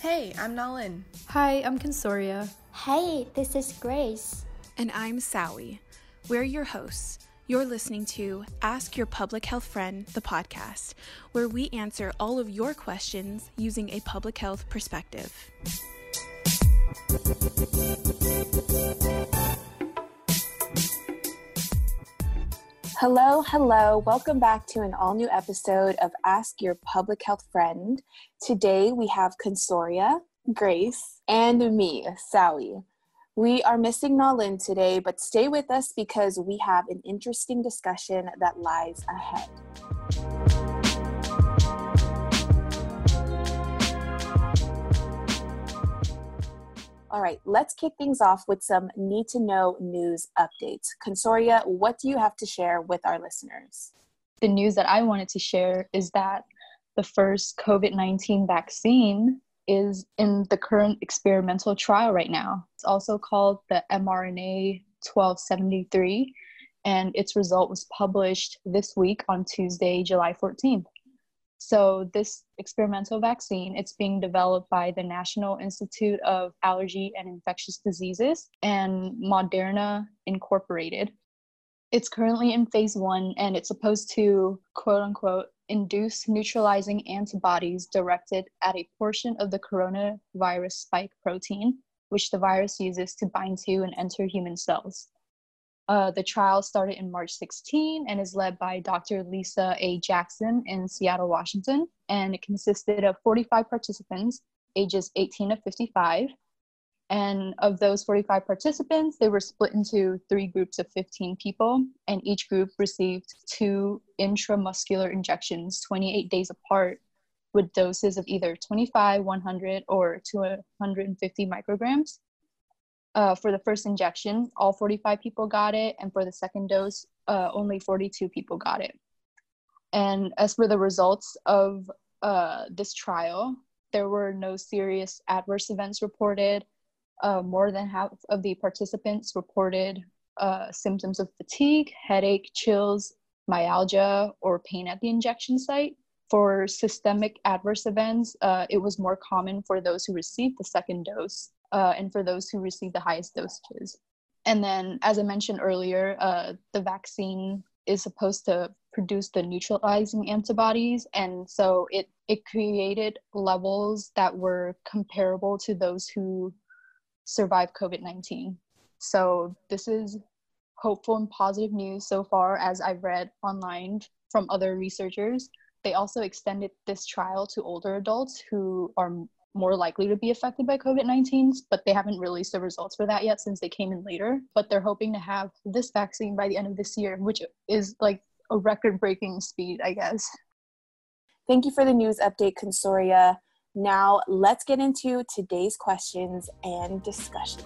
Hey, I'm Nalin. Hi, I'm Consoria. Hey, this is Grace. And I'm Sawi. We're your hosts. You're listening to Ask Your Public Health Friend, the podcast, where we answer all of your questions using a public health perspective. Hello, hello. Welcome back to an all new episode of Ask Your Public Health Friend. Today we have Consoria, Grace, and me, Sally. We are missing Nalin today, but stay with us because we have an interesting discussion that lies ahead. All right, let's kick things off with some need to know news updates. Consoria, what do you have to share with our listeners? The news that I wanted to share is that the first COVID 19 vaccine is in the current experimental trial right now. It's also called the mRNA 1273, and its result was published this week on Tuesday, July 14th. So this experimental vaccine, it's being developed by the National Institute of Allergy and Infectious Diseases and Moderna Incorporated. It's currently in phase one and it's supposed to, quote unquote, induce neutralizing antibodies directed at a portion of the coronavirus spike protein, which the virus uses to bind to and enter human cells. Uh, the trial started in March 16 and is led by Dr. Lisa A. Jackson in Seattle, Washington. And it consisted of 45 participants, ages 18 to 55. And of those 45 participants, they were split into three groups of 15 people, and each group received two intramuscular injections 28 days apart with doses of either 25, 100, or 250 micrograms uh, for the first injection, all 45 people got it, and for the second dose, uh, only 42 people got it. And as for the results of uh, this trial, there were no serious adverse events reported. Uh, more than half of the participants reported uh, symptoms of fatigue, headache, chills, myalgia, or pain at the injection site. For systemic adverse events, it was more common for those who received the second dose uh, and for those who receive the highest dosages. And then, as I mentioned earlier, uh, the vaccine is supposed to produce the neutralizing antibodies, and so it it created levels that were comparable to those who survived COVID nineteen. So this is hopeful and positive news so far, as I've read online from other researchers. They also extended this trial to older adults who are more likely to be affected by COVID 19, but they haven't released the results for that yet since they came in later. But they're hoping to have this vaccine by the end of this year, which is like a record breaking speed, I guess. Thank you for the news update, Consoria. Now, let's get into today's questions and discussion.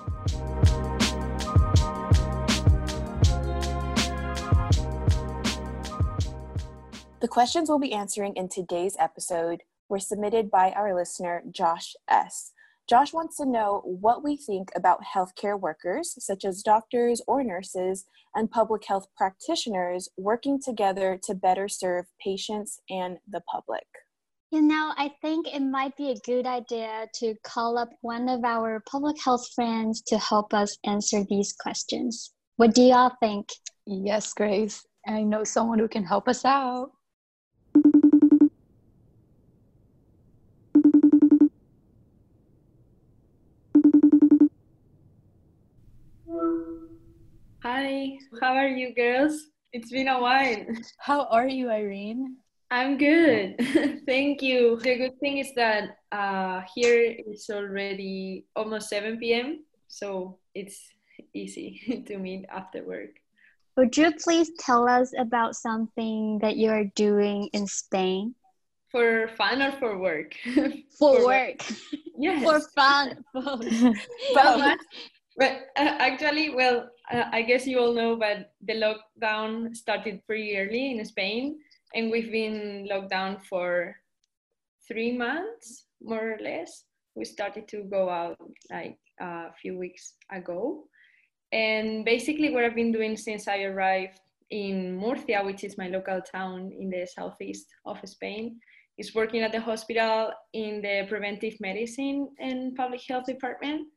The questions we'll be answering in today's episode were submitted by our listener, Josh S. Josh wants to know what we think about healthcare workers, such as doctors or nurses, and public health practitioners working together to better serve patients and the public. You know, I think it might be a good idea to call up one of our public health friends to help us answer these questions. What do y'all think? Yes, Grace. I know someone who can help us out. Hi, how are you girls? It's been a while. How are you, Irene? I'm good. Thank you. The good thing is that uh, here it's already almost 7 p.m., so it's easy to meet after work. Would you please tell us about something that you are doing in Spain? For fun or for work? For, for work. work. Yes. For fun. Both. Both. But uh, actually, well, uh, I guess you all know, but the lockdown started pretty early in Spain, and we've been locked down for three months, more or less. We started to go out like a few weeks ago. And basically, what I've been doing since I arrived in Murcia, which is my local town in the southeast of Spain, is working at the hospital in the preventive medicine and public health department.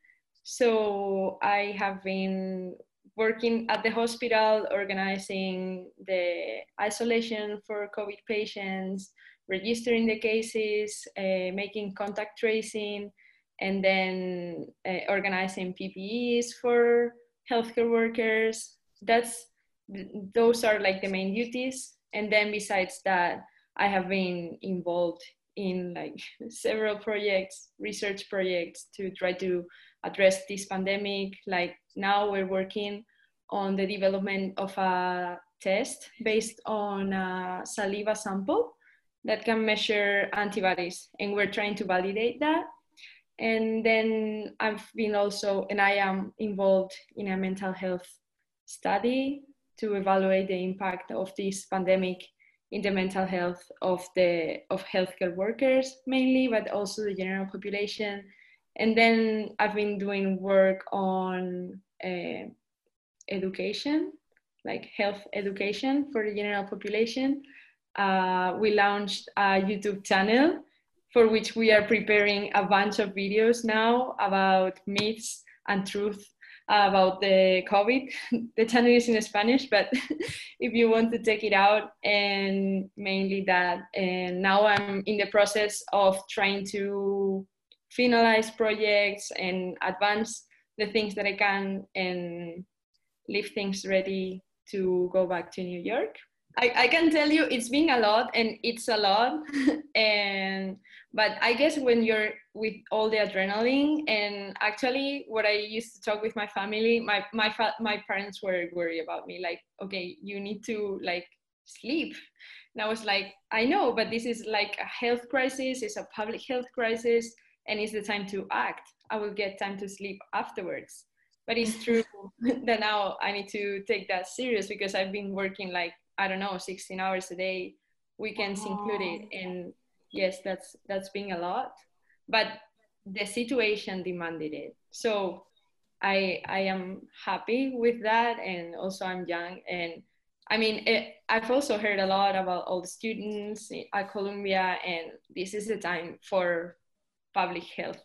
So I have been working at the hospital, organizing the isolation for COVID patients, registering the cases, uh, making contact tracing, and then uh, organizing PPEs for healthcare workers. That's those are like the main duties. And then besides that, I have been involved in like several projects, research projects to try to address this pandemic. Like now we're working on the development of a test based on a saliva sample that can measure antibodies and we're trying to validate that and then i've been also and i am involved in a mental health study to evaluate the impact of this pandemic in the mental health of the of healthcare workers mainly but also the general population. And then i've been doing work on uh, education like health education for the general population. Uh, we launched a youtube channel for which we are preparing a bunch of videos now about myths and truth about the COVID. The channel is in Spanish, but if you want to check it out, and mainly that, and now I'm in the process of trying to finalize projects and advance the things that I can and leave things ready to go back to New York. I, I can tell you it's been a lot and it's a lot. And but i guess when you're with all the adrenaline and actually what i used to talk with my family my my my parents were worried about me like okay you need to like sleep. And i was like i know but this is like a health crisis it's a public health crisis and it's the time to act. I will get time to sleep afterwards. But it's true that now i need to take that serious because i've been working like i don't know 16 hours a day weekends included. And yes that's that's been a lot but the situation demanded it. So i i am happy with that and also i'm young and i mean it, i've also heard a lot about all the students at columbia and this is the time for public health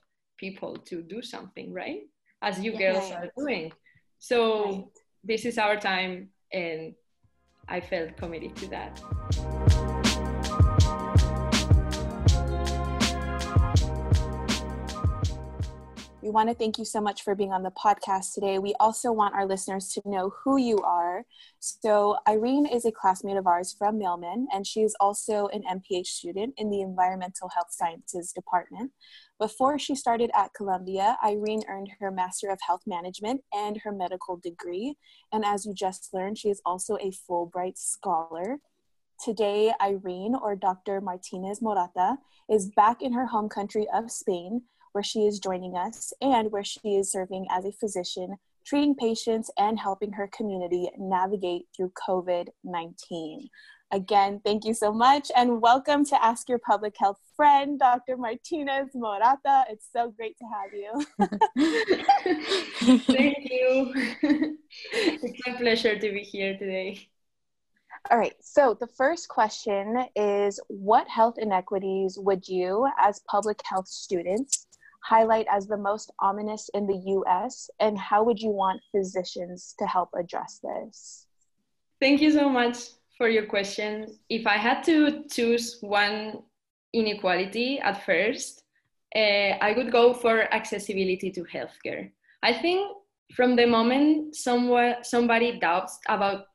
people to do something right? As you yeah, girls right. are doing. So right. this is our time and i felt committed to that We want to thank you so much for being on the podcast today. We also want our listeners to know who you are. So, Irene is a classmate of ours from Mailman, and she is also an MPH student in the Environmental Health Sciences Department. Before she started at Columbia, Irene earned her Master of Health Management and her medical degree. And as you just learned, she is also a Fulbright Scholar. Today, Irene, or Dr. Martinez Morata, is back in her home country of Spain where she is joining us and where she is serving as a physician, treating patients and helping her community navigate through COVID 19. Again, thank you so much and welcome to Ask Your Public Health Friend, Dr. Martinez Morata. It's so great to have you. thank you. it's a pleasure to be here today. All right, so the first question is What health inequities would you, as public health students, highlight as the most ominous in the US, and how would you want physicians to help address this? Thank you so much for your question. If I had to choose one inequality at first, uh, I would go for accessibility to healthcare. I think from the moment someone, somebody doubts about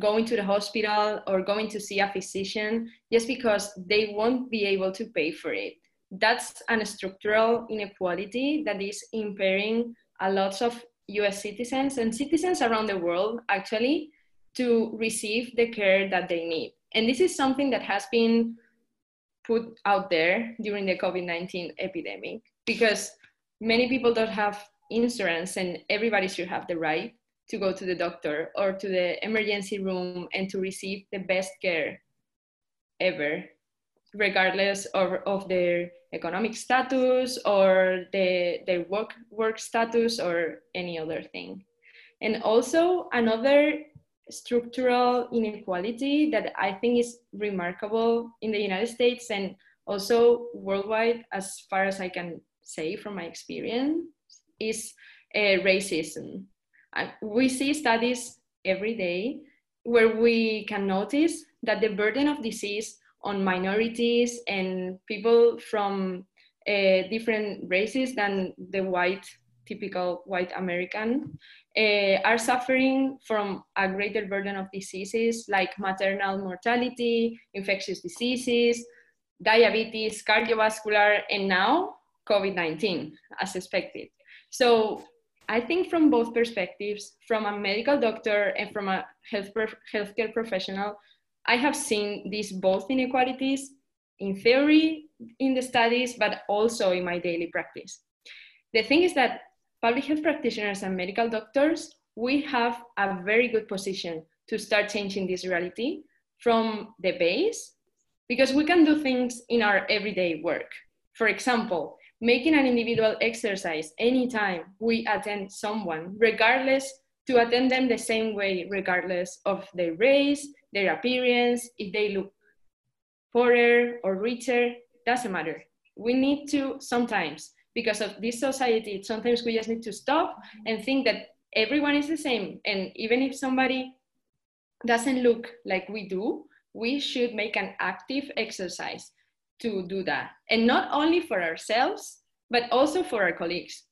going to the hospital or going to see a physician just because they won't be able to pay for it, that's an structural inequality that is impairing a lot of US citizens and citizens around the world actually to receive the care that they need. And this is something that has been put out there during the COVID 19 epidemic because many people don't have insurance and everybody should have the right to go to the doctor or to the emergency room and to receive the best care ever regardless of, of their economic status or the, their work, work status or any other thing. And also another structural inequality that I think is remarkable in the United States and also worldwide, as far as I can say from my experience, is uh, racism. We see studies every day where we can notice that the burden of disease on minorities and people from uh, different races than the white typical white American, uh, are suffering from a greater burden of diseases like maternal mortality, infectious diseases, diabetes, cardiovascular, and now COVID 19, as expected. So I think from both perspectives, from a medical doctor and from a health healthcare professional, I have seen these both inequalities in theory in the studies, but also in my daily practice. The thing is that public health practitioners and medical doctors, we have a very good position to start changing this reality from the base because we can do things in our everyday work. For example, making an individual exercise anytime we attend someone, regardless to attend them the same way, regardless of their race, their appearance, if they look poorer or richer, doesn't matter. We need to sometimes because of this society, sometimes we just need to stop and think that everyone is the same. And even if somebody doesn't look like we do, we should make an active exercise to do that. And not only for ourselves, but also for our colleagues.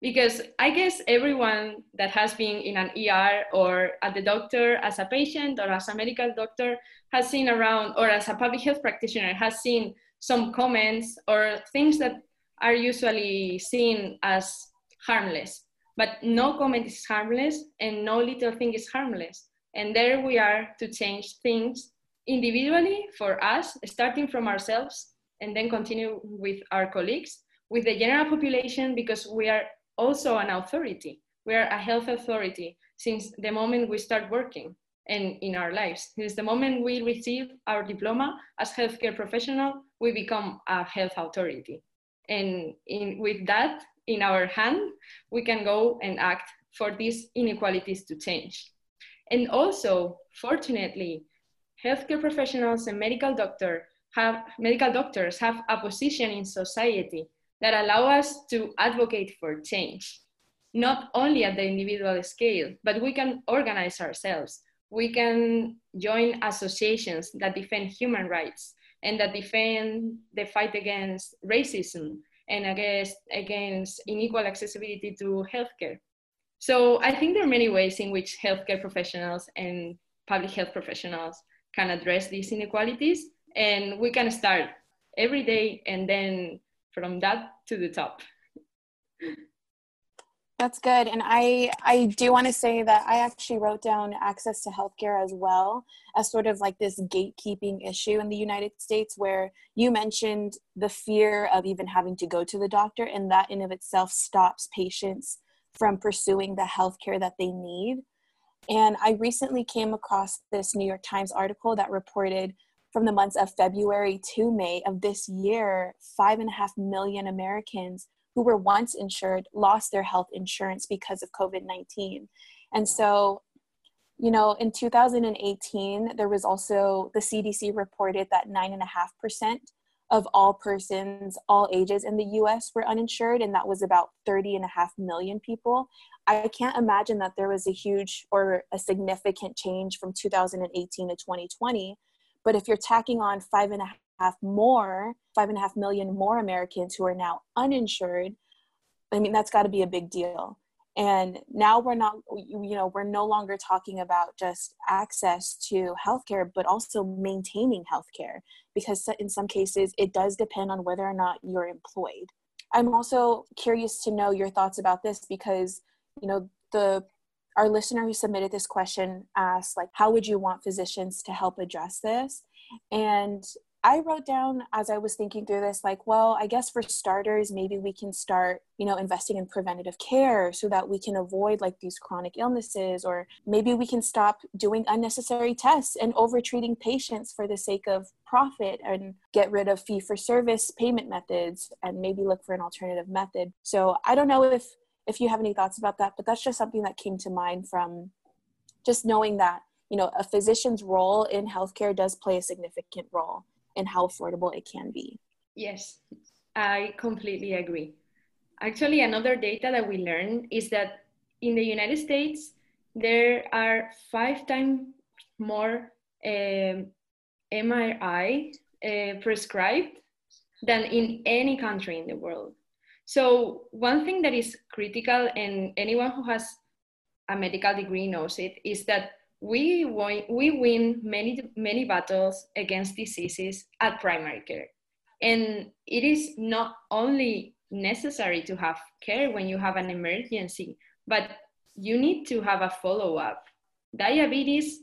Because I guess everyone that has been in an ER or at the doctor as a patient or as a medical doctor has seen around, or as a public health practitioner has seen some comments or things that are usually seen as harmless. But no comment is harmless and no little thing is harmless. And there we are to change things individually for us, starting from ourselves and then continue with our colleagues, with the general population, because we are also an authority. We are a health authority since the moment we start working and in our lives. Since the moment we receive our diploma as healthcare professional, we become a health authority and in, with that in our hand, we can go and act for these inequalities to change. And also, fortunately, healthcare professionals and medical doctor have medical doctors have a position in society that allow us to advocate for change not only at the individual scale but we can organize ourselves we can join associations that defend human rights and that defend the fight against racism and against, against unequal accessibility to healthcare. So I think there are many ways in which healthcare professionals and public health professionals can address these inequalities, and we can start every day and then from that to the top. That's good. And I, I do want to say that I actually wrote down access to healthcare as well as sort of like this gatekeeping issue in the United States, where you mentioned the fear of even having to go to the doctor, and that in of itself stops patients from pursuing the healthcare that they need. And I recently came across this New York Times article that reported from the months of February to May of this year, five and a half million Americans who were once insured lost their health insurance because of COVID 19. And so, you know, in 2018, there was also the CDC reported that 9.5% of all persons, all ages in the US were uninsured, and that was about 30.5 million people. I can't imagine that there was a huge or a significant change from 2018 to 2020. But if you're tacking on five and a half more, five and a half million more Americans who are now uninsured, I mean, that's got to be a big deal. And now we're not, you know, we're no longer talking about just access to healthcare, but also maintaining healthcare because in some cases it does depend on whether or not you're employed. I'm also curious to know your thoughts about this because, you know, the our listener who submitted this question asked like how would you want physicians to help address this and I wrote down as I was thinking through this, like, well, I guess for starters, maybe we can start, you know, investing in preventative care so that we can avoid like these chronic illnesses, or maybe we can stop doing unnecessary tests and overtreating patients for the sake of profit and get rid of fee for service payment methods and maybe look for an alternative method. So I don't know if if you have any thoughts about that, but that's just something that came to mind from just knowing that you know, a physician's role in healthcare does play a significant role in how affordable it can be. Yes, I completely agree. Actually, another data that we learned is that in the United States, there are five times more um, MRI uh, prescribed than in any country in the world. So one thing that is critical, and anyone who has a medical degree knows it, is that we win, we win many many battles against diseases at primary care, and it is not only necessary to have care when you have an emergency, but you need to have a follow up. Diabetes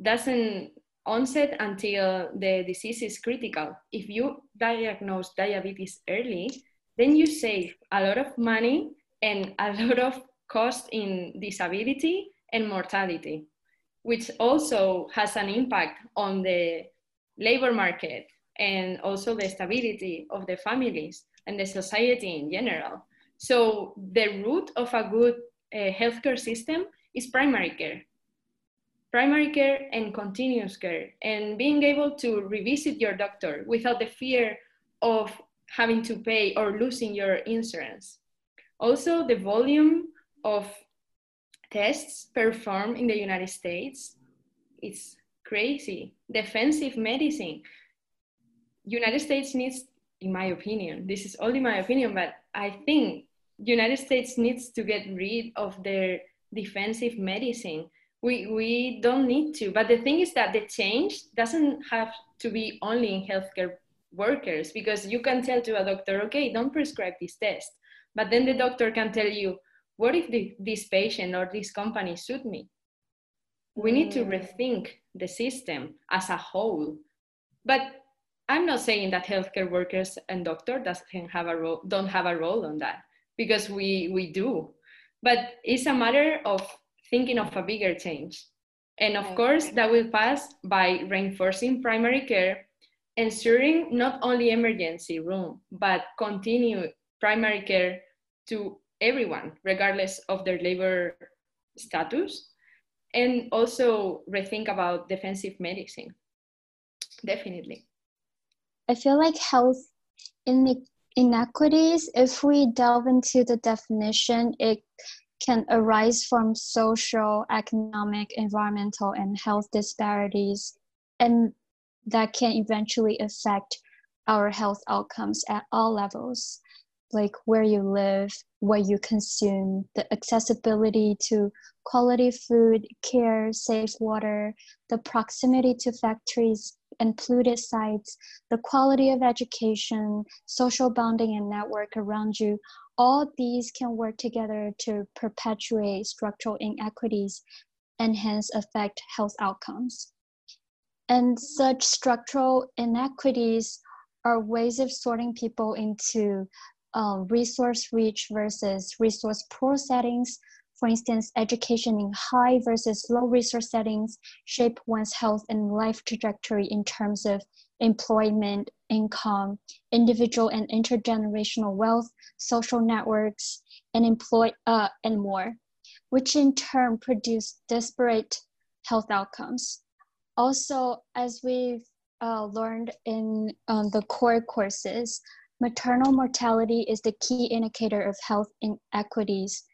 doesn't onset until the disease is critical. If you diagnose diabetes early, then you save a lot of money and a lot of cost in disability and mortality, which also has an impact on the labor market and also the stability of the families and the society in general. So the root of a good uh, healthcare system is primary care. Primary care and continuous care, and being able to revisit your doctor without the fear of having to pay or losing your insurance. Also, the volume of tests performed in the United States. It's crazy. Defensive medicine. United States needs, in my opinion, this is only my opinion, but I think United States needs to get rid of their defensive medicine. We, we don't need to. But the thing is that the change doesn't have to be only in healthcare workers because you can tell to a doctor, okay, don't prescribe this test. But then the doctor can tell you, what if the, this patient or this company suit me? We need to mm. rethink the system as a whole. But I'm not saying that healthcare workers and doctors doesn't have a role, don't have a role on that because we, we do. But it's a matter of thinking of a bigger change. And of course, that will pass by reinforcing primary care, ensuring not only emergency room, but continue primary care to everyone, regardless of their labor status, and also rethink about defensive medicine. Definitely. I feel like health in inequities, if we delve into the definition, it can arise from social, economic, environmental, and health disparities, and that can eventually affect our health outcomes at all levels, like where you live, what you consume, the accessibility to quality food, care, safe water, the proximity to factories and polluted sites, the quality of education, social bonding and network around you, all these can work together to perpetuate structural inequities and hence affect health outcomes. And such structural inequities are ways of sorting people into uh, resource rich versus resource poor settings. For instance, education in high versus low resource settings shape one's health and life trajectory in terms of employment, income, individual and intergenerational wealth, social networks, and employ uh, and more, which in turn produce disparate health outcomes. Also, as we've uh, learned in um, the core courses, maternal mortality is the key indicator of health inequities,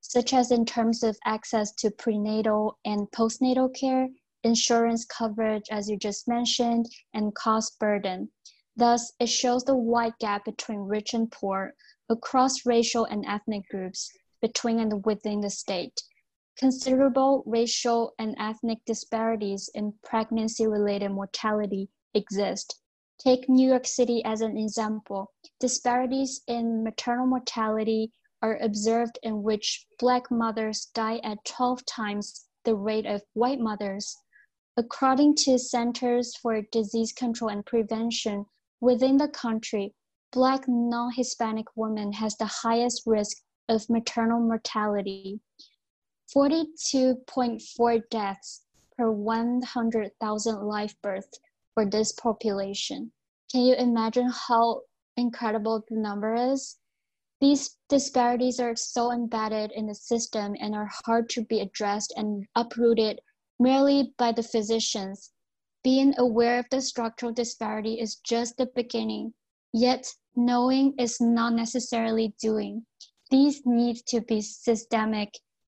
such as in terms of access to prenatal and postnatal care, insurance coverage, as you just mentioned, and cost burden. Thus, it shows the wide gap between rich and poor across racial and ethnic groups between and within the state. Considerable racial and ethnic disparities in pregnancy related mortality exist. Take New York City as an example. Disparities in maternal mortality are observed in which Black mothers die at 12 times the rate of white mothers. According to Centers for Disease Control and Prevention, within the country, Black non Hispanic women has the highest risk of maternal mortality 42.4 deaths per 100,000 live births for this population. Can you imagine how incredible the number is? These disparities are so embedded in the system and are hard to be addressed and uprooted merely by the physicians. Being aware of the structural disparity is just the beginning, yet knowing is not necessarily doing. These need to be systemic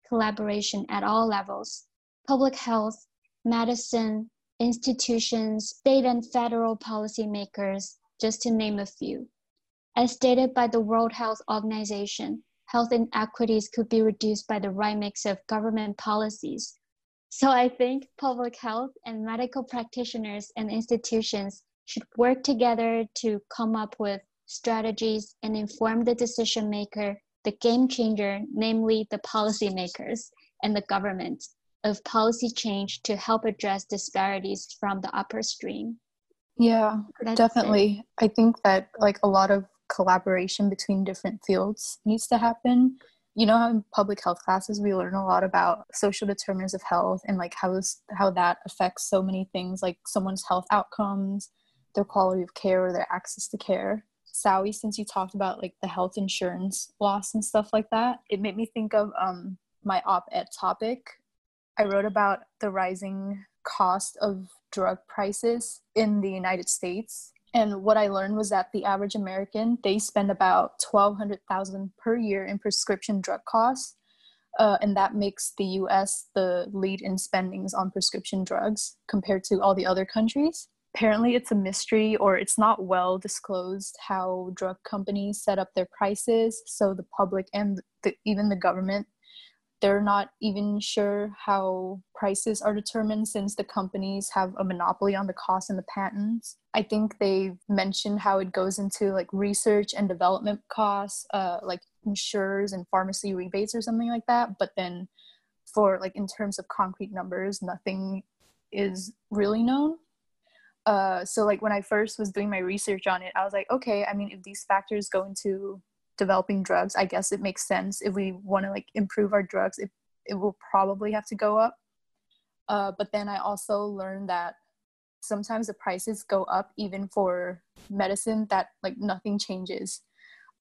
collaboration at all levels public health, medicine, institutions, state and federal policymakers, just to name a few. As stated by the World Health Organization, health inequities could be reduced by the right mix of government policies. So I think public health and medical practitioners and institutions should work together to come up with strategies and inform the decision maker, the game changer, namely the policymakers and the government, of policy change to help address disparities from the upper stream. Yeah, That's definitely. It. I think that like a lot of collaboration between different fields needs to happen. You know in public health classes we learn a lot about social determinants of health and like how how that affects so many things like someone's health outcomes, their quality of care, or their access to care. Sawi, since you talked about like the health insurance loss and stuff like that, it made me think of um, my op-ed topic. I wrote about the rising cost of drug prices in the United States. And what I learned was that the average American, they spend about 1200,000 per year in prescription drug costs. Uh, and that makes the US the lead in spendings on prescription drugs compared to all the other countries apparently it's a mystery or it's not well disclosed how drug companies set up their prices so the public and the, even the government they're not even sure how prices are determined since the companies have a monopoly on the cost and the patents. I think they mentioned how it goes into like research and development costs uh, like insurers and pharmacy rebates or something like that. But then for like in terms of concrete numbers nothing is really known. Uh, so like when I first was doing my research on it, I was like, okay, I mean, if these factors go into developing drugs, I guess it makes sense. If we want to like improve our drugs, it it will probably have to go up. Uh, but then I also learned that sometimes the prices go up even for medicine that like nothing changes.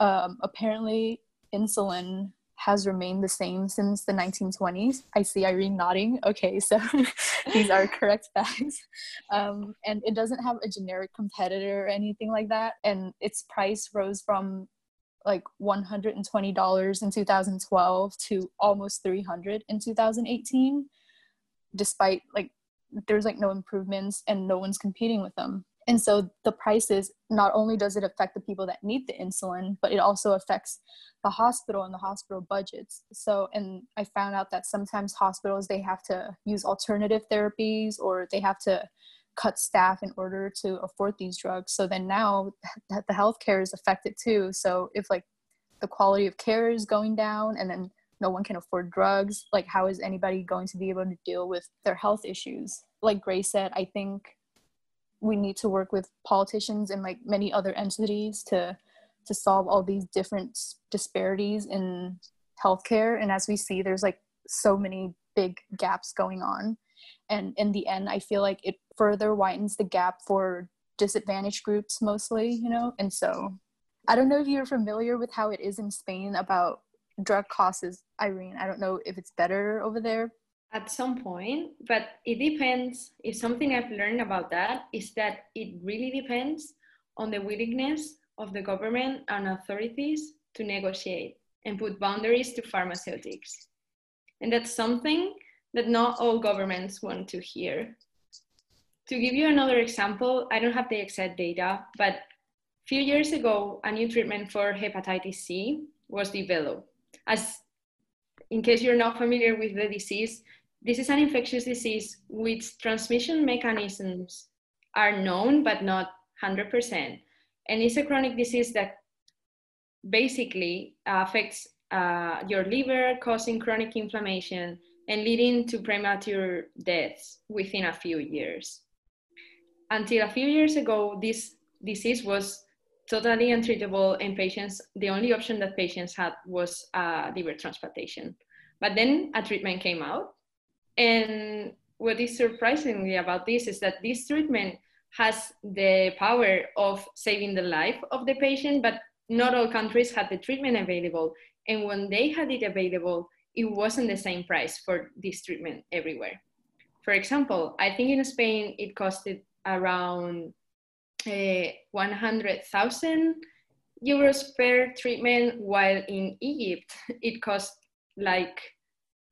Um, apparently, insulin has remained the same since the 1920s. I see Irene nodding. Okay, so these are correct facts. Um, and it doesn't have a generic competitor or anything like that. And its price rose from like $120 in 2012 to almost 300 in 2018 despite like there's like no improvements and no one's competing with them. And so the prices not only does it affect the people that need the insulin but it also affects the hospital and the hospital budgets. So and i found out that sometimes hospitals they have to use alternative therapies or they have to cut staff in order to afford these drugs. So then now the healthcare is affected too. So if like the quality of care is going down and then no one can afford drugs like how is anybody going to be able to deal with their health issues? Like grace said i think we need to work with politicians and like many other entities to to solve all these different disparities in healthcare. And as we see there's like so many big gaps going on. And in the end i feel like it further widens the gap for disadvantaged groups mostly you know and so i don't know if you're familiar with how it is in spain about drug costs irene i don't know if it's better over there at some point, but it depends. If something I've learned about that is that it really depends on the willingness of the government and authorities to negotiate and put boundaries to pharmaceutics. And that's something that not all governments want to hear. To give you another example, I don't have the exact data, but a few years ago, a new treatment for hepatitis C was developed. As in case you're not familiar with the disease, this is an infectious disease which transmission mechanisms are known but not 100%. And it's a chronic disease that basically affects uh, your liver, causing chronic inflammation and leading to premature deaths within a few years. Until a few years ago, this disease was totally untreatable in patients, the only option that patients had was uh, liver transplantation. But then a treatment came out and what is surprisingly about this is that this treatment has the power of saving the life of the patient, but not all countries had the treatment available. And when they had it available, it wasn't the same price for this treatment everywhere. for example, I think in Spain it costed around uh, 100,000 euros per treatment, while in Egypt it cost like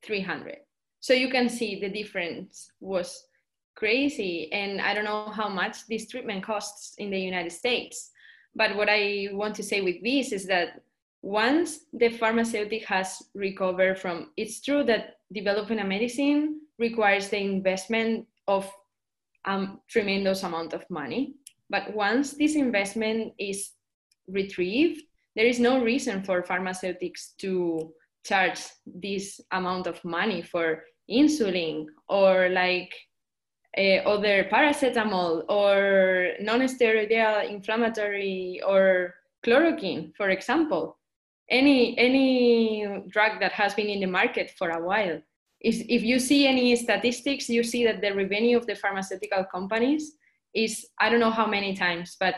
300. So you can see the difference was crazy. And I don't know how much this treatment costs in the United States. But what I want to say with this is that once the pharmaceutic has recovered from, it's true that developing a medicine requires the investment of um, tremendous amount of money. But once this investment is retrieved, there is no reason for pharmaceutics to charge this amount of money for insulin or like uh, other paracetamol or non-steroidal inflammatory or chloroquine, for example. Any, any drug that has been in the market for a while. If, if you see any statistics, you see that the revenue of the pharmaceutical companies is, I don't know how many times, but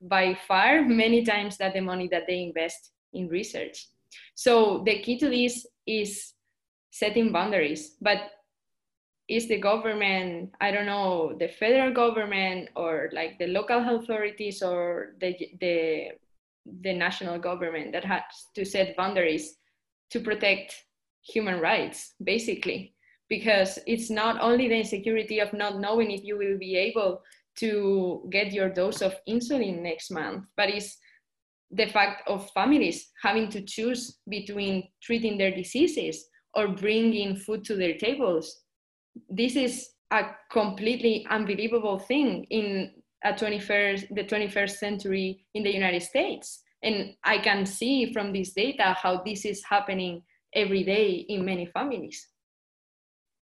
by far many times that the money that they invest in research. So the key to this is setting boundaries, but is the government, I don't know, the federal government or like the local authorities or the, the, the national government that has to set boundaries to protect human rights, basically. Because it's not only the insecurity of not knowing if you will be able to get your dose of insulin next month, but it's the fact of families having to choose between treating their diseases or bringing food to their tables this is a completely unbelievable thing in a 21st the 21st century in the united states and i can see from this data how this is happening every day in many families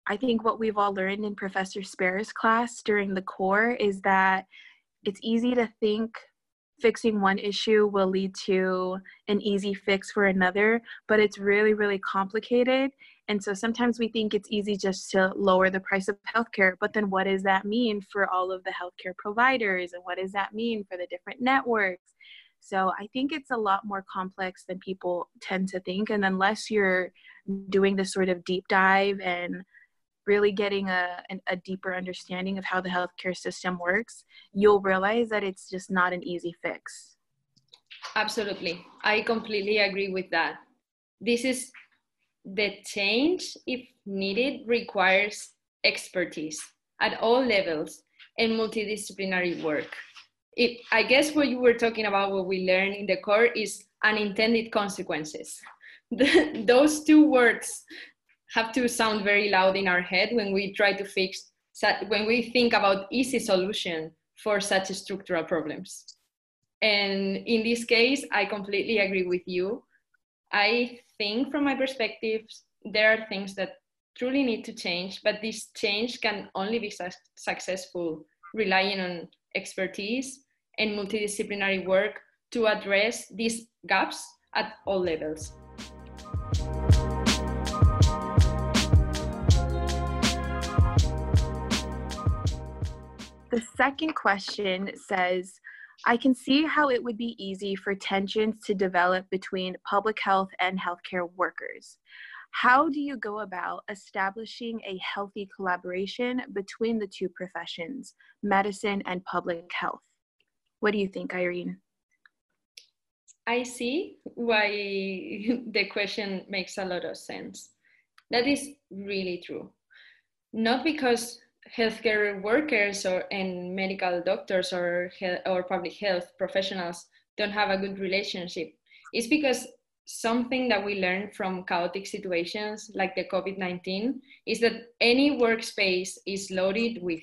i think what we've all learned in professor Sparrow's class during the core is that it's easy to think fixing one issue will lead to an easy fix for another but it's really really complicated and so sometimes we think it's easy just to lower the price of healthcare, but then what does that mean for all of the healthcare providers? And what does that mean for the different networks? So I think it's a lot more complex than people tend to think. And unless you're doing this sort of deep dive and really getting a, a deeper understanding of how the healthcare system works, you'll realize that it's just not an easy fix. Absolutely. I completely agree with that. This is the change, if needed, requires expertise at all levels and multidisciplinary work. It, I guess what you were talking about, what we learn in the core, is unintended consequences. Those two words have to sound very loud in our head when we try to fix, when we think about easy solution for such structural problems. And in this case, I completely agree with you. I think from my perspective, there are things that truly need to change, but this change can only be su- successful relying on expertise and multidisciplinary work to address these gaps at all levels. The second question says I can see how it would be easy for tensions to develop between public health and healthcare workers. How do you go about establishing a healthy collaboration between the two professions, medicine and public health? What do you think, Irene? I see why the question makes a lot of sense. That is really true. Not because healthcare workers or and medical doctors or or public health professionals don't have a good relationship it's because something that we learn from chaotic situations like the covid-19 is that any workspace is loaded with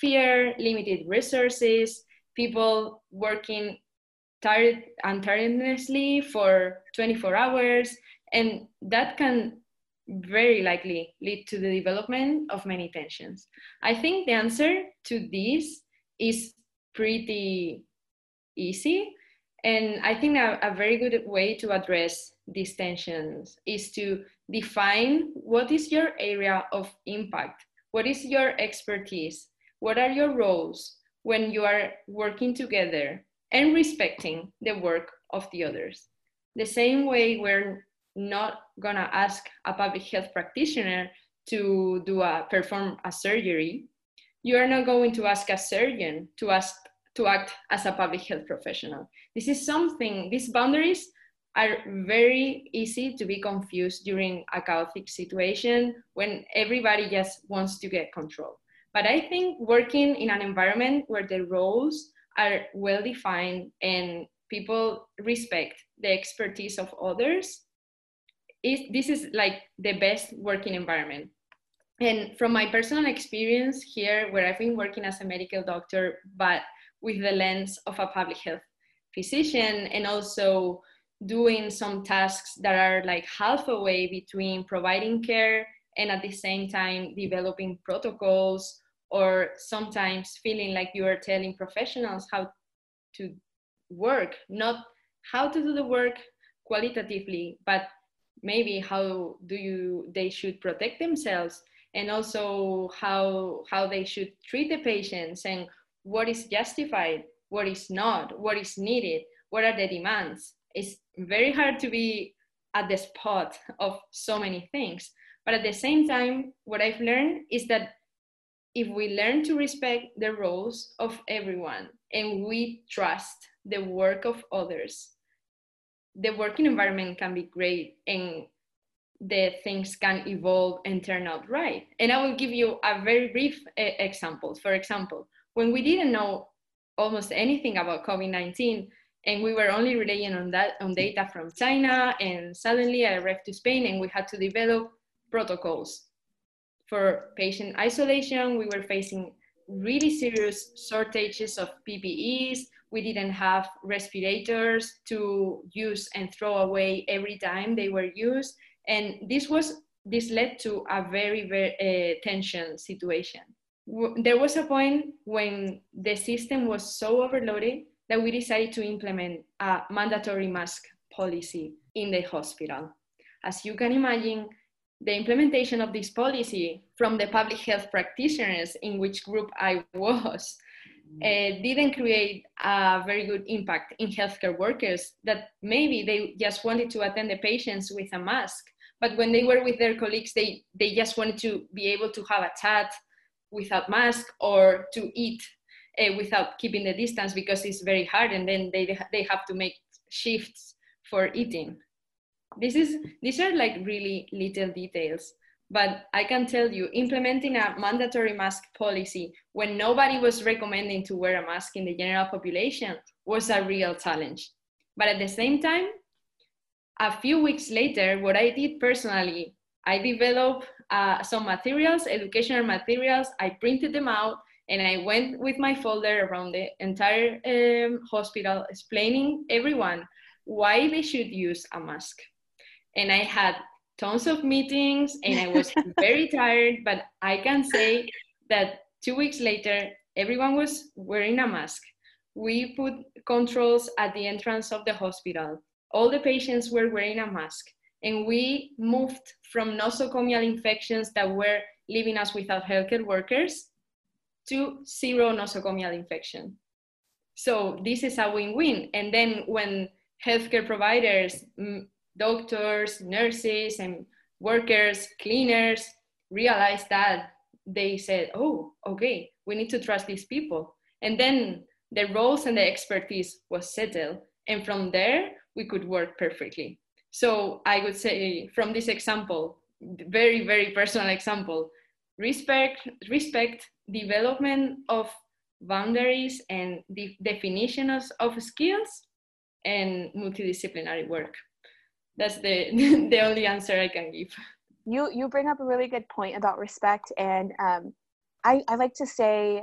fear limited resources people working tired and tirelessly for 24 hours and that can very likely lead to the development of many tensions. I think the answer to this is pretty easy. And I think a, a, very good way to address these tensions is to define what is your area of impact, what is your expertise, what are your roles when you are working together and respecting the work of the others. The same way we're not gonna ask a public health practitioner to do a perform a surgery, you are not going to ask a surgeon to ask to act as a public health professional. This is something, these boundaries are very easy to be confused during a chaotic situation when everybody just wants to get control. But I think working in an environment where the roles are well defined and people respect the expertise of others, is, this is like the best working environment. And from my personal experience here, where I've been working as a medical doctor, but with the lens of a public health physician and also doing some tasks that are like half a way between providing care and at the same time developing protocols or sometimes feeling like you are telling professionals how to work. Not how to do the work qualitatively but maybe how do you they should protect themselves and also how how they should treat the patients and what is justified what is not what is needed what are the demands it's very hard to be at the spot of so many things. But at the same time, what I've learned is that if we learn to respect the roles of everyone and we trust the work of others, the working environment can be great and the things can evolve and turn out right. And I will give you a very brief uh, example. For example, when we didn't know almost anything about COVID 19, and we were only relying on that on data from China. And suddenly I arrived to Spain, and we had to develop protocols for patient isolation. We were facing really serious shortages of PPEs. We didn't have respirators to use and throw away every time they were used, and this was this led to a very very uh, tension situation. There was a point when the system was so overloaded that we decided to implement a mandatory mask policy in the hospital. As you can imagine, the implementation of this policy from the public health practitioners in which group I was uh, didn't create a very good impact in healthcare workers that maybe they just wanted to attend the patients with a mask but when they were with their colleagues they, they just wanted to be able to have a chat without mask or to eat uh, without keeping the distance because it's very hard and then they, they have to make shifts for eating. This is these are like really little details but i can tell you implementing a mandatory mask policy when nobody was recommending to wear a mask in the general population was a real challenge. But at the same time a few weeks later what i did personally i developed uh, some materials educational materials i printed them out and I went with my folder around the entire um, hospital explaining everyone why they should use a mask. And I had tons of meetings and I was very tired, but I can say that two weeks later, everyone was wearing a mask. We put controls at the entrance of the hospital. All the patients were wearing a mask. And we moved from nosocomial infections that were leaving us without healthcare workers to zero nosocomial infection. So this is a win-win. And then when healthcare providers, mm, doctors, nurses, and workers, cleaners realized that, they said, oh, okay, we need to trust these people. And then the roles and the expertise was settled. And from there, we could work perfectly. So I would say from this example, very, very personal example, respect, respect development of boundaries and the definitions of skills and multidisciplinary work. That's the, the only answer I can give. You, you bring up a really good point about respect. And um, I, I like to say,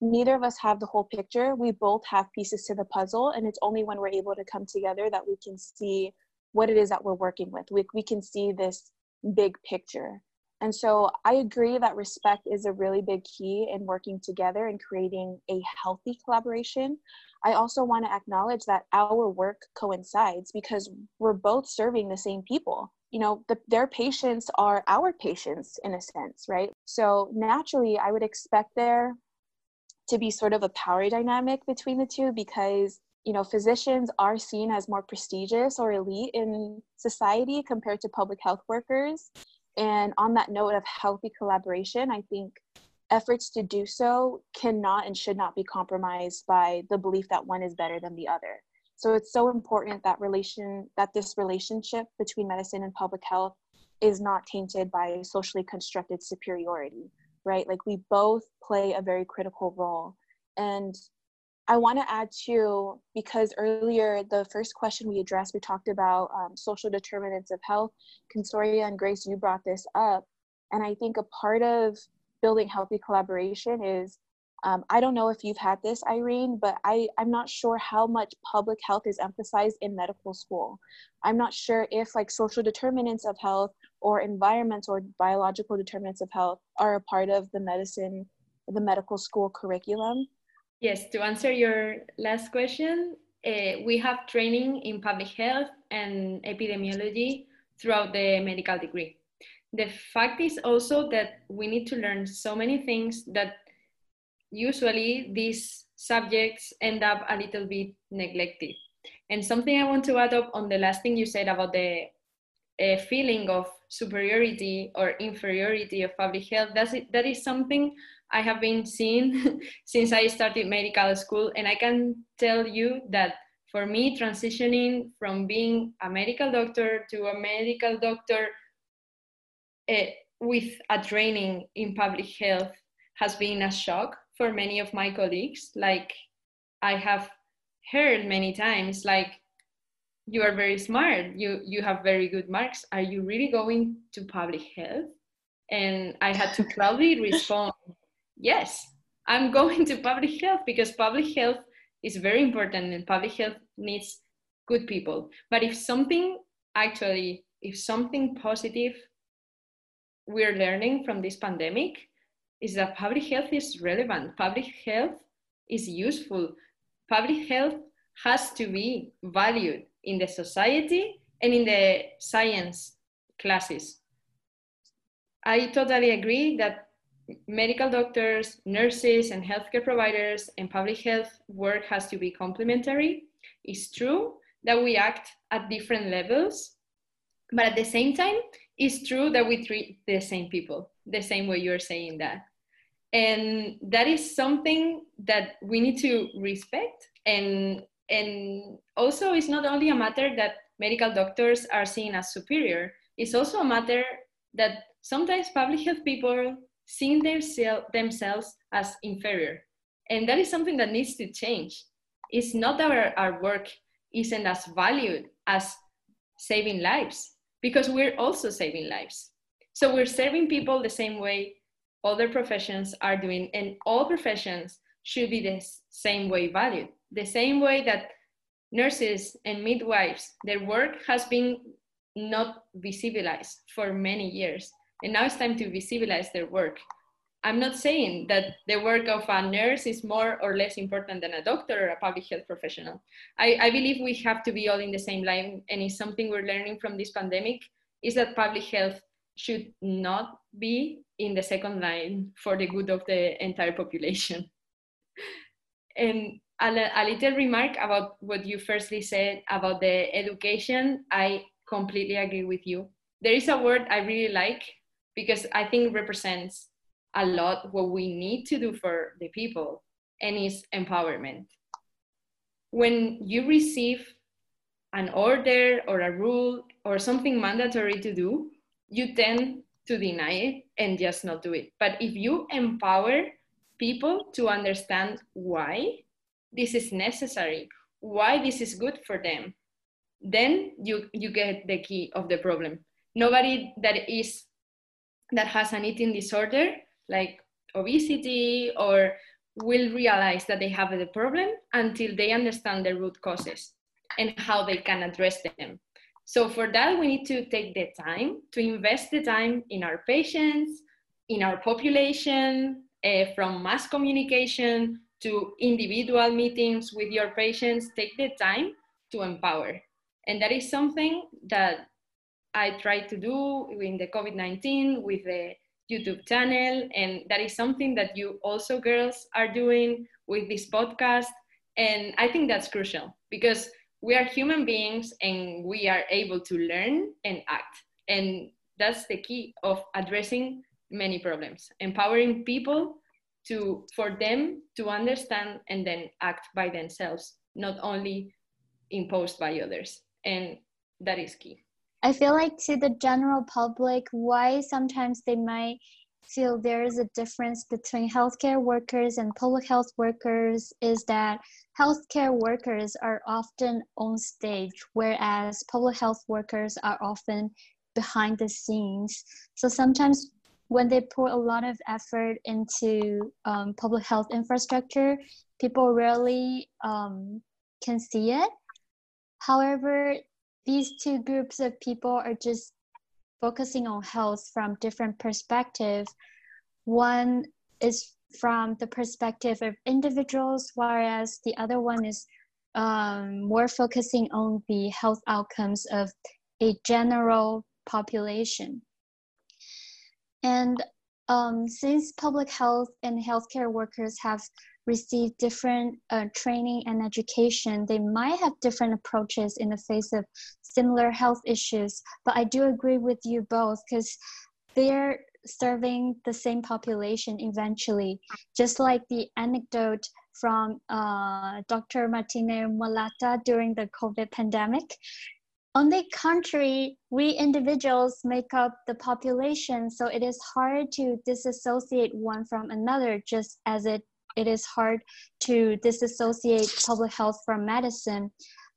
neither of us have the whole picture. We both have pieces to the puzzle. And it's only when we're able to come together that we can see what it is that we're working with. We, we can see this big picture. And so I agree that respect is a really big key in working together and creating a healthy collaboration. I also want to acknowledge that our work coincides because we're both serving the same people. You know, the, their patients are our patients in a sense, right? So naturally, I would expect there to be sort of a power dynamic between the two because you know physicians are seen as more prestigious or elite in society compared to public health workers And on that note of healthy collaboration, I think efforts to do so cannot and should not be compromised by the belief that one is better than the other. So it's so important that relation that this relationship between medicine and public health is not tainted by socially constructed superiority, right? Like we both play a very critical role. And I want to add too, because earlier the first question we addressed, we talked about um, social determinants of health. Consoria and Grace, you brought this up. And I think a part of building healthy collaboration is um, I don't know if you've had this, Irene, but I, I'm not sure how much public health is emphasized in medical school. I'm not sure if like social determinants of health or environmental or biological determinants of health are a part of the medicine, the medical school curriculum. Yes, to answer your last question, uh, we have training in public health and epidemiology throughout the medical degree. The fact is also that we need to learn so many things that usually these subjects end up a little bit neglected. And something I want to add up on the last thing you said about the uh, feeling of superiority or inferiority of public health, that's it, that is something I have been seeing since I started medical school. And I can tell you that for me, transitioning from being a medical doctor to a medical doctor uh, with a training in public health has been a shock for many of my colleagues. Like I have heard many times, like, you are very smart, you, you have very good marks. Are you really going to public health? And I had to proudly respond, yes, I'm going to public health because public health is very important and public health needs good people. But if something actually, if something positive we're learning from this pandemic is that public health is relevant, public health is useful, public health has to be valued in the society and in the science classes. I totally agree that medical doctors, nurses, and healthcare providers and public health work has to be complementary. It's true that we act at different levels, but at the same time, it's true that we treat the same people the same way you're saying that. And that is something that we need to respect. And, and also, it's not only a matter that medical doctors are seen as superior, it's also a matter that sometimes public health people see themselves as inferior. And that is something that needs to change. It's not our, our work isn't as valued as saving lives because we're also saving lives. So we're serving people the same way other professions are doing, and all professions should be the same way valued. The same way that nurses and midwives, their work has been not visibilized for many years. And now it's time to visibilize their work. I'm not saying that the work of a nurse is more or less important than a doctor or a public health professional. I, I believe we have to be all in the same line, and it's something we're learning from this pandemic is that public health should not be in the second line for the good of the entire population. and a, a little remark about what you firstly said about the education, I completely agree with you. There is a word I really like because I think represents a lot what we need to do for the people, and is empowerment. When you receive an order or a rule or something mandatory to do, you tend to deny it and just not do it. But if you empower people to understand why this is necessary, why this is good for them, then you, you get the key of the problem. Nobody that is that has an eating disorder like obesity or will realize that they have the problem until they understand the root causes and how they can address them. So for that, we need to take the time to invest the time in our patients, in our population, uh, from mass communication to individual meetings with your patients. Take the time to empower. And that is something that I try to do in the COVID-19 with the YouTube channel. And that is something that you also girls are doing with this podcast. And I think that's crucial because we are human beings and we are able to learn and act. And that's the key of addressing many problems empowering people to for them to understand and then act by themselves not only imposed by others and that is key i feel like to the general public why sometimes they might feel there is a difference between healthcare workers and public health workers is that healthcare workers are often on stage whereas public health workers are often behind the scenes so sometimes when they put a lot of effort into um, public health infrastructure, people rarely um, can see it. However, these two groups of people are just focusing on health from different perspectives. One is from the perspective of individuals, whereas the other one is um, more focusing on the health outcomes of a general population. And um, since public health and healthcare workers have received different uh, training and education, they might have different approaches in the face of similar health issues. But I do agree with you both because they're serving the same population eventually, just like the anecdote from uh, Dr. Martinez Morata during the COVID pandemic. On the contrary, we individuals make up the population, so it is hard to disassociate one from another, just as it, it is hard to disassociate public health from medicine.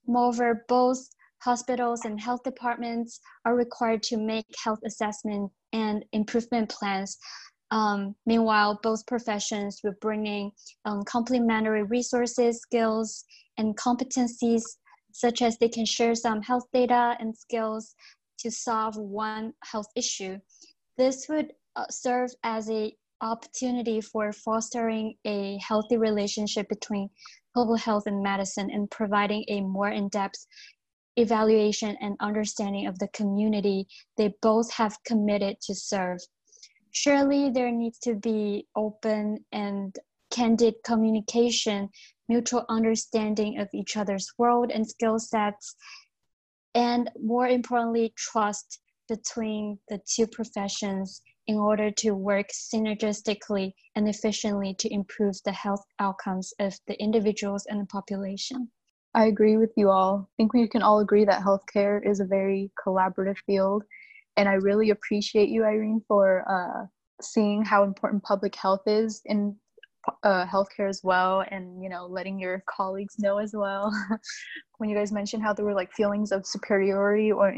Moreover, both hospitals and health departments are required to make health assessment and improvement plans. Um, meanwhile, both professions will bringing um, complementary resources, skills, and competencies such as they can share some health data and skills to solve one health issue. This would uh, serve as a opportunity for fostering a healthy relationship between public health and medicine and providing a more in-depth evaluation and understanding of the community they both have committed to serve. Surely there needs to be open and candid communication mutual understanding of each other's world and skill sets, and more importantly, trust between the two professions in order to work synergistically and efficiently to improve the health outcomes of the individuals and the population. I agree with you all. I think we can all agree that healthcare is a very collaborative field. And I really appreciate you, Irene, for uh, seeing how important public health is in uh, healthcare as well and you know letting your colleagues know as well when you guys mentioned how there were like feelings of superiority or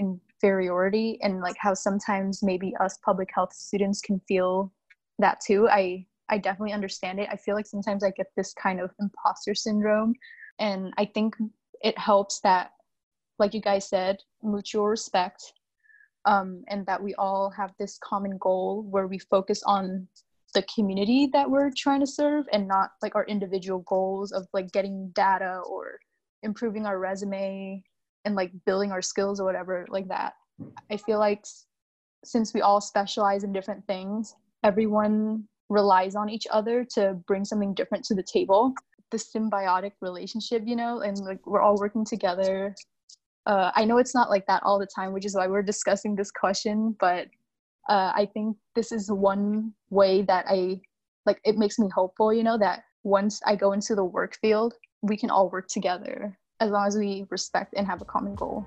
inferiority and like how sometimes maybe us public health students can feel that too. I i definitely understand it. I feel like sometimes i get this kind of imposter syndrome and i think it helps that like you guys said mutual respect um, and that we all have this common goal where we focus on the community that we're trying to serve and not like our individual goals of like getting data or improving our resume and like building our skills or whatever like that i feel like since we all specialize in different things everyone relies on each other to bring something different to the table. The symbiotic relationship you know and like we're all working together. Uh, i know it's not like that all the time which is why we're discussing this question but uh, I think this is one way that I like it makes me hopeful, you know, that once I go into the work field, we can all work together as long as we respect and have a common goal.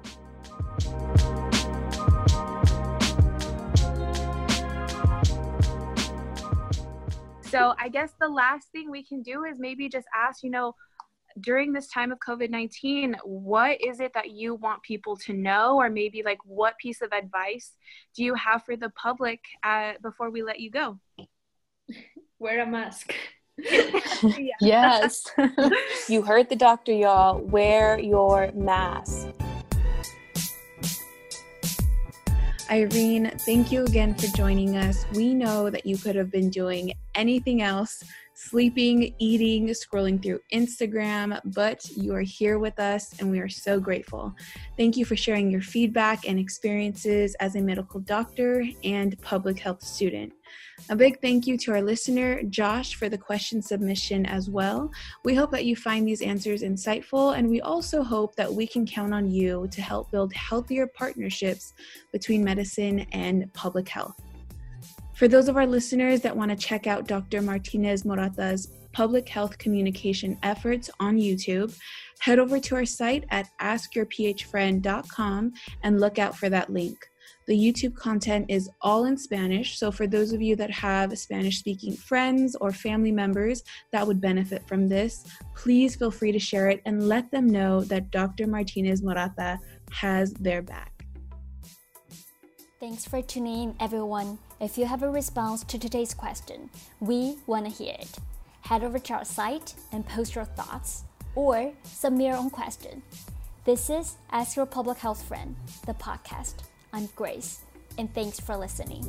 So I guess the last thing we can do is maybe just ask, you know, during this time of COVID 19, what is it that you want people to know, or maybe like what piece of advice do you have for the public uh, before we let you go? Wear a mask. Yes. you heard the doctor, y'all. Wear your mask. Irene, thank you again for joining us. We know that you could have been doing anything else sleeping, eating, scrolling through Instagram, but you are here with us and we are so grateful. Thank you for sharing your feedback and experiences as a medical doctor and public health student. A big thank you to our listener, Josh, for the question submission as well. We hope that you find these answers insightful, and we also hope that we can count on you to help build healthier partnerships between medicine and public health. For those of our listeners that want to check out Dr. Martinez Morata's public health communication efforts on YouTube, head over to our site at askyourphfriend.com and look out for that link. The YouTube content is all in Spanish, so for those of you that have Spanish speaking friends or family members that would benefit from this, please feel free to share it and let them know that Dr. Martinez Morata has their back. Thanks for tuning in, everyone. If you have a response to today's question, we want to hear it. Head over to our site and post your thoughts or submit your own question. This is Ask Your Public Health Friend, the podcast. I'm Grace, and thanks for listening.